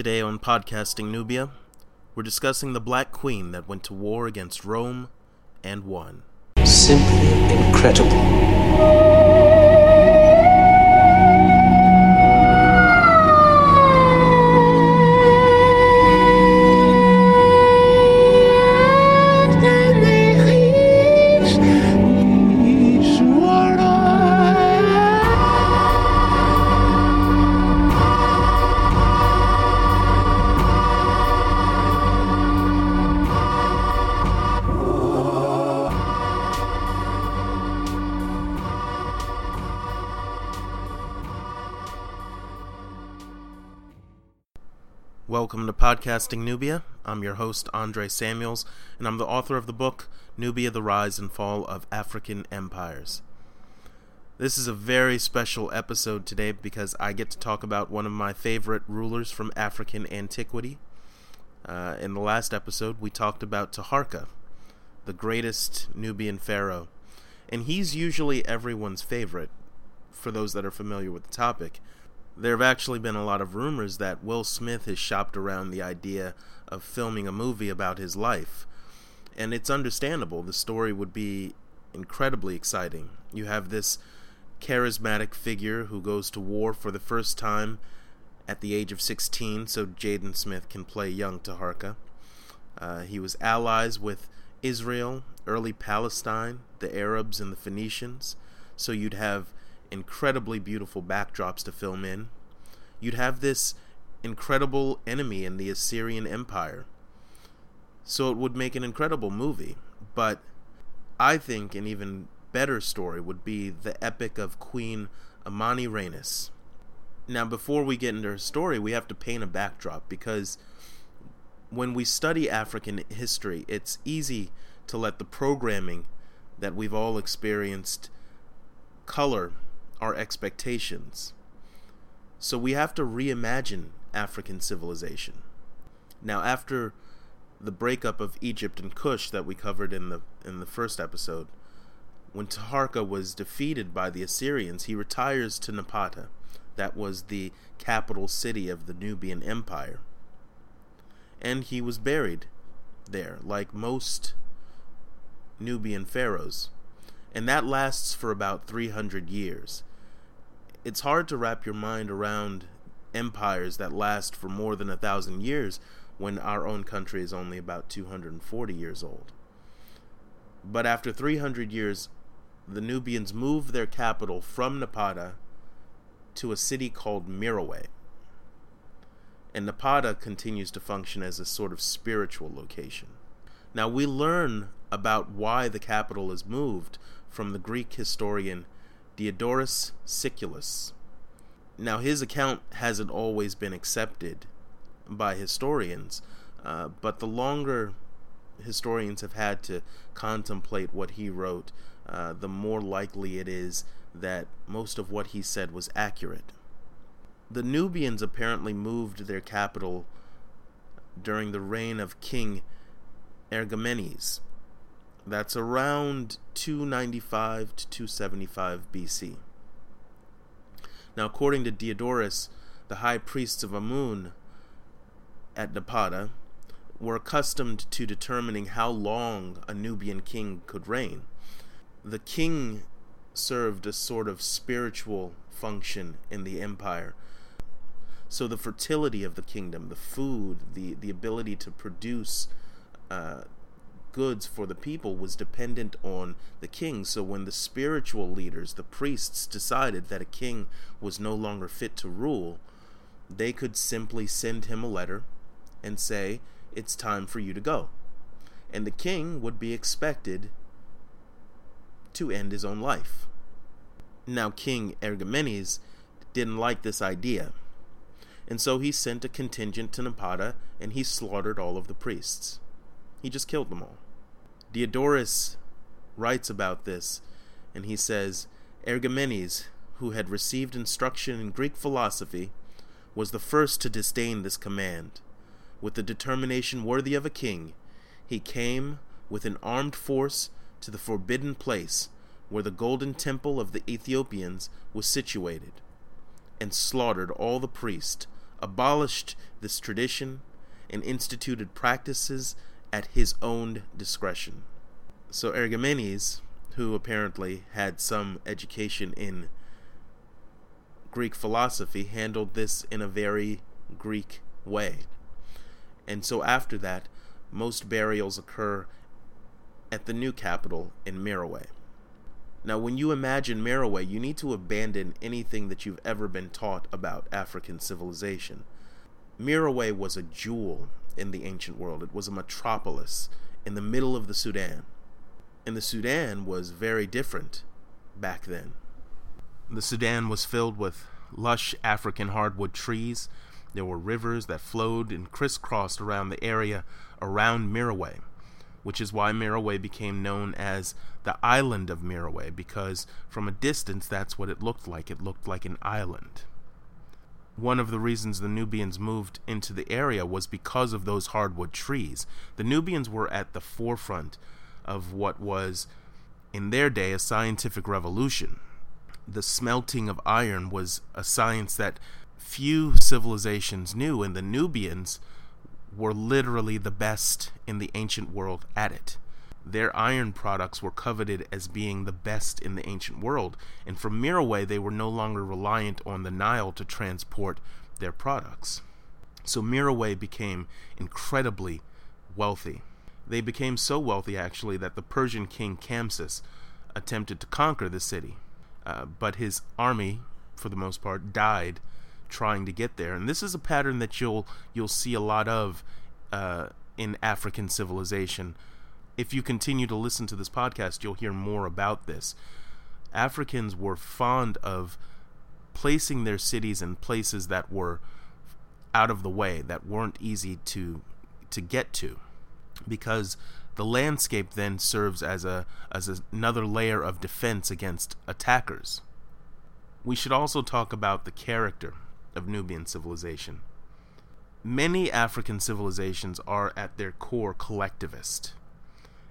Today on Podcasting Nubia, we're discussing the Black Queen that went to war against Rome and won. Simply incredible. Welcome to Podcasting Nubia. I'm your host, Andre Samuels, and I'm the author of the book Nubia The Rise and Fall of African Empires. This is a very special episode today because I get to talk about one of my favorite rulers from African antiquity. Uh, in the last episode, we talked about Taharka, the greatest Nubian pharaoh, and he's usually everyone's favorite for those that are familiar with the topic there have actually been a lot of rumors that Will Smith has shopped around the idea of filming a movie about his life. And it's understandable. The story would be incredibly exciting. You have this charismatic figure who goes to war for the first time at the age of 16, so Jaden Smith can play young Taharka. Uh, he was allies with Israel, early Palestine, the Arabs, and the Phoenicians. So you'd have incredibly beautiful backdrops to film in. You'd have this incredible enemy in the Assyrian Empire. So it would make an incredible movie. But I think an even better story would be the epic of Queen Amanirenas. Now, before we get into her story, we have to paint a backdrop because when we study African history, it's easy to let the programming that we've all experienced color our expectations. So we have to reimagine African civilization. Now, after the breakup of Egypt and Kush that we covered in the in the first episode, when Taharka was defeated by the Assyrians, he retires to Napata. That was the capital city of the Nubian Empire. And he was buried there, like most Nubian pharaohs. And that lasts for about 300 years it's hard to wrap your mind around empires that last for more than a thousand years when our own country is only about 240 years old. But after 300 years, the Nubians moved their capital from Napata to a city called Meroe. And Napata continues to function as a sort of spiritual location. Now, we learn about why the capital is moved from the Greek historian Diodorus Siculus. Now, his account hasn't always been accepted by historians, uh, but the longer historians have had to contemplate what he wrote, uh, the more likely it is that most of what he said was accurate. The Nubians apparently moved their capital during the reign of King Ergamenes, that's around 295 to 275 BC. Now, according to Diodorus, the high priests of Amun at Napata were accustomed to determining how long a Nubian king could reign. The king served a sort of spiritual function in the empire. So the fertility of the kingdom, the food, the, the ability to produce uh, goods for the people was dependent on the king. So when the spiritual leaders, the priests, decided that a king was no longer fit to rule, they could simply send him a letter and say, It's time for you to go. And the king would be expected to end his own life. Now, King Ergamenes didn't like this idea. And so he sent a contingent to Napata and he slaughtered all of the priests. He just killed them all. Diodorus writes about this, and he says Ergamenes, who had received instruction in Greek philosophy, was the first to disdain this command. With a determination worthy of a king, he came with an armed force to the forbidden place where the golden temple of the Ethiopians was situated, and slaughtered all the priests abolished this tradition and instituted practices at his own discretion. So Ergamenes, who apparently had some education in Greek philosophy, handled this in a very Greek way. And so after that, most burials occur at the new capital in Meroe. Now, when you imagine Meroe, you need to abandon anything that you've ever been taught about African civilization. Meroe was a jewel in the ancient world, it was a metropolis in the middle of the Sudan. And the Sudan was very different back then. The Sudan was filled with lush African hardwood trees. There were rivers that flowed and crisscrossed around the area around Meroe which is why Meroe became known as the island of Meroe, because from a distance that's what it looked like. It looked like an island. One of the reasons the Nubians moved into the area was because of those hardwood trees. The Nubians were at the forefront of what was, in their day, a scientific revolution. The smelting of iron was a science that few civilizations knew, and the Nubians were literally the best in the ancient world at it. Their iron products were coveted as being the best in the ancient world, and from Meroe they were no longer reliant on the Nile to transport their products. So Meroe became incredibly wealthy. They became so wealthy, actually, that the Persian king Cambyses attempted to conquer the city, uh, but his army, for the most part, died trying to get there. And this is a pattern that you'll you'll see a lot of uh, in African civilization. If you continue to listen to this podcast, you'll hear more about this. Africans were fond of placing their cities in places that were out of the way, that weren't easy to to get to, because the landscape then serves as a as another layer of defense against attackers. We should also talk about the character of Nubian civilization. Many African civilizations are at their core collectivist,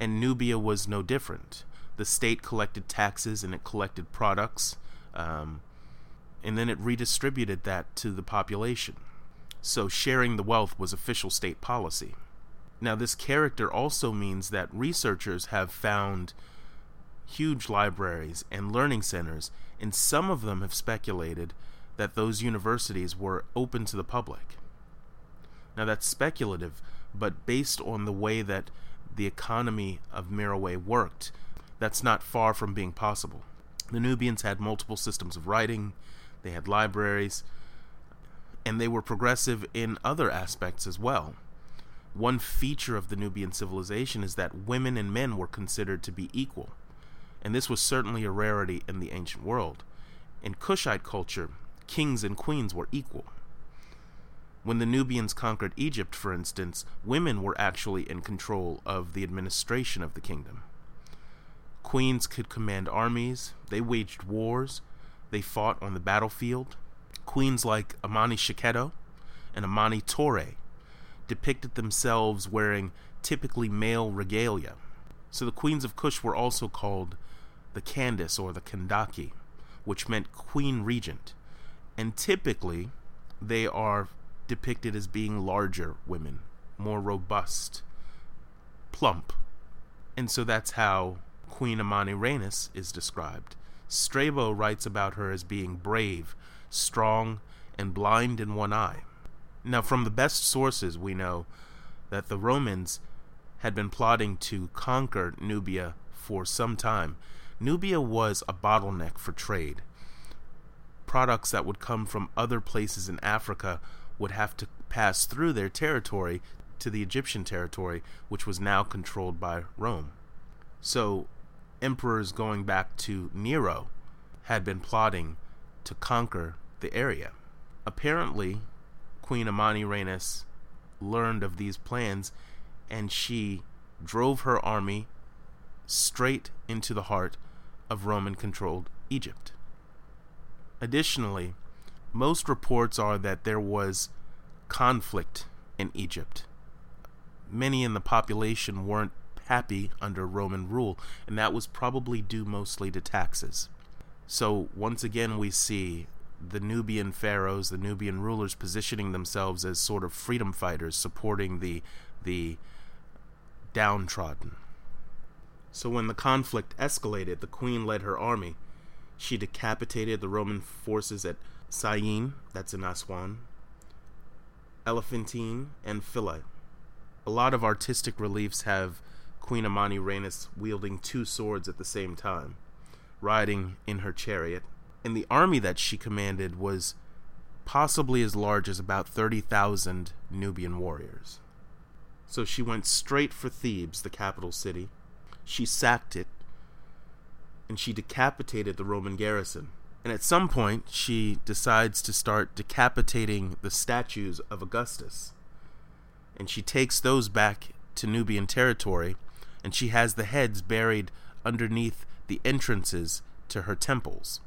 and Nubia was no different. The state collected taxes and it collected products, um, and then it redistributed that to the population. So sharing the wealth was official state policy. Now, this character also means that researchers have found huge libraries and learning centers, and some of them have speculated that those universities were open to the public. Now, that's speculative, but based on the way that the economy of Meroe worked, that's not far from being possible. The Nubians had multiple systems of writing, they had libraries, and they were progressive in other aspects as well. One feature of the Nubian civilization is that women and men were considered to be equal, and this was certainly a rarity in the ancient world. In Kushite culture, kings and queens were equal. When the Nubians conquered Egypt, for instance, women were actually in control of the administration of the kingdom. Queens could command armies, they waged wars, they fought on the battlefield. Queens like Amanishakheto and Amanitore depicted themselves wearing typically male regalia. So the queens of Kush were also called the Candace or the Kandake, which meant queen regent and typically they are depicted as being larger women, more robust, plump. And so that's how Queen Amani is described. Strabo writes about her as being brave, strong, and blind in one eye. Now, from the best sources, we know that the Romans had been plotting to conquer Nubia for some time. Nubia was a bottleneck for trade products that would come from other places in Africa would have to pass through their territory to the Egyptian territory, which was now controlled by Rome. So, emperors going back to Nero had been plotting to conquer the area. Apparently, Queen Amanirenas learned of these plans and she drove her army straight into the heart of Roman controlled Egypt. Additionally, most reports are that there was conflict in Egypt. Many in the population weren't happy under Roman rule, and that was probably due mostly to taxes. So, once again, we see the Nubian pharaohs, the Nubian rulers, positioning themselves as sort of freedom fighters, supporting the the downtrodden. So when the conflict escalated, the queen led her army. She decapitated the Roman forces at Syene, that's in Aswan, Elephantine, and Philae. A lot of artistic reliefs have Queen Amanirenas wielding two swords at the same time, riding in her chariot. And the army that she commanded was possibly as large as about 30,000 Nubian warriors. So she went straight for Thebes, the capital city. She sacked it, and she decapitated the Roman garrison. And at some point, she decides to start decapitating the statues of Augustus. And she takes those back to Nubian territory, and she has the heads buried underneath the entrances to her temples.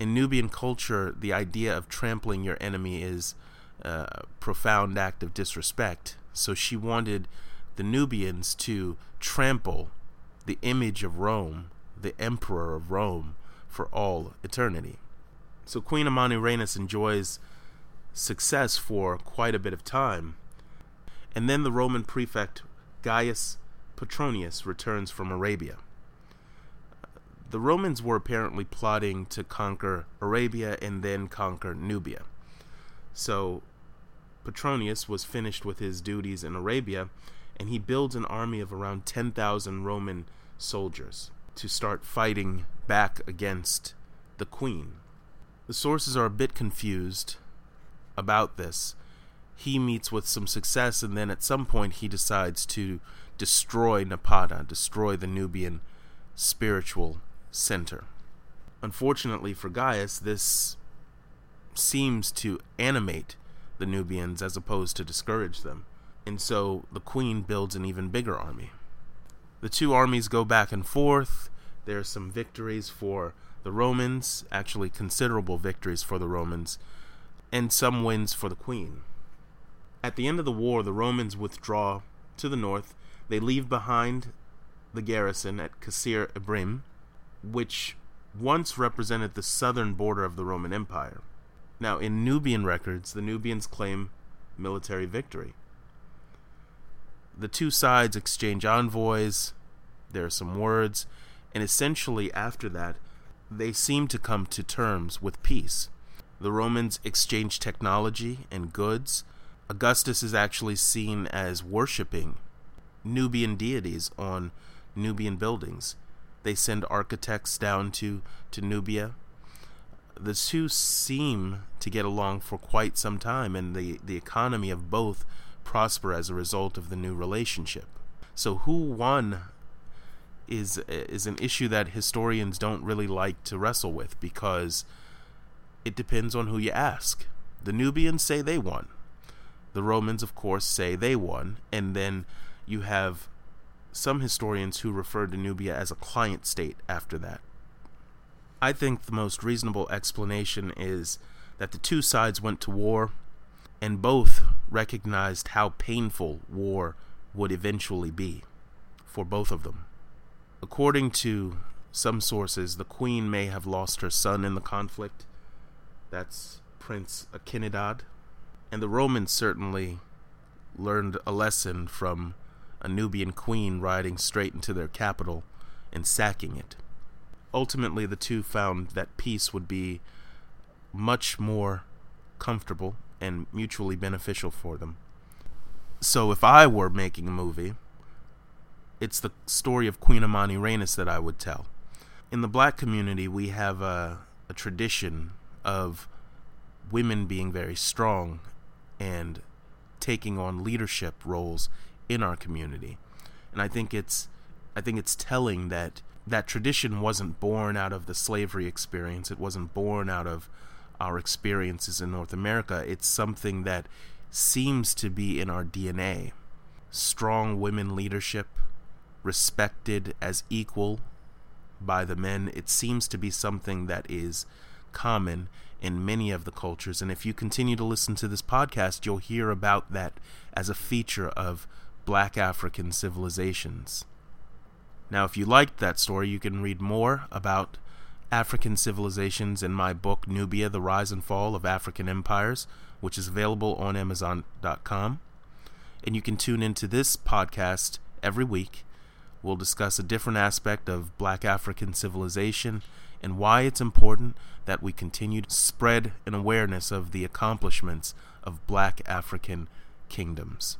In Nubian culture, the idea of trampling your enemy is a profound act of disrespect. So she wanted the Nubians to trample the image of Rome, the emperor of Rome, for all eternity. So Queen Amani enjoys success for quite a bit of time. And then the Roman prefect Gaius Petronius returns from Arabia. The Romans were apparently plotting to conquer Arabia and then conquer Nubia. So Petronius was finished with his duties in Arabia and he builds an army of around 10,000 Roman soldiers to start fighting back against the queen. The sources are a bit confused about this. He meets with some success, and then at some point he decides to destroy Napata, destroy the Nubian spiritual center. Unfortunately for Gaius, this seems to animate the Nubians as opposed to discourage them, and so the queen builds an even bigger army. The two armies go back and forth. There are some victories for the Romans, actually considerable victories for the Romans, and some wins for the queen. At the end of the war, the Romans withdraw to the north. They leave behind the garrison at Qasr Ibrim, which once represented the southern border of the Roman Empire. Now, in Nubian records, the Nubians claim military victory the two sides exchange envoys, there are some words, and essentially after that, they seem to come to terms with peace. The Romans exchange technology and goods. Augustus is actually seen as worshipping Nubian deities on Nubian buildings. They send architects down to, to Nubia. The two seem to get along for quite some time, and the, the economy of both prosper as a result of the new relationship. So who won is is an issue that historians don't really like to wrestle with because it depends on who you ask. The Nubians say they won. The Romans of course say they won and then you have some historians who refer to Nubia as a client state after that. I think the most reasonable explanation is that the two sides went to war and both recognized how painful war would eventually be for both of them. According to some sources, the queen may have lost her son in the conflict. That's Prince Akinidad. And the Romans certainly learned a lesson from a Nubian queen riding straight into their capital and sacking it. Ultimately, the two found that peace would be much more comfortable and mutually beneficial for them. So if I were making a movie, it's the story of Queen Amanirenas that I would tell. In the black community, we have a, a tradition of women being very strong and taking on leadership roles in our community. And I think it's I think it's telling that that tradition wasn't born out of the slavery experience. It wasn't born out of our experiences in North America. It's something that seems to be in our DNA. Strong women leadership, respected as equal by the men, it seems to be something that is common in many of the cultures. And if you continue to listen to this podcast, you'll hear about that as a feature of black African civilizations. Now, if you liked that story, you can read more about African civilizations in my book Nubia: The Rise and Fall of African Empires, which is available on amazon.com. And you can tune into this podcast every week. We'll discuss a different aspect of black African civilization and why it's important that we continue to spread an awareness of the accomplishments of black African kingdoms.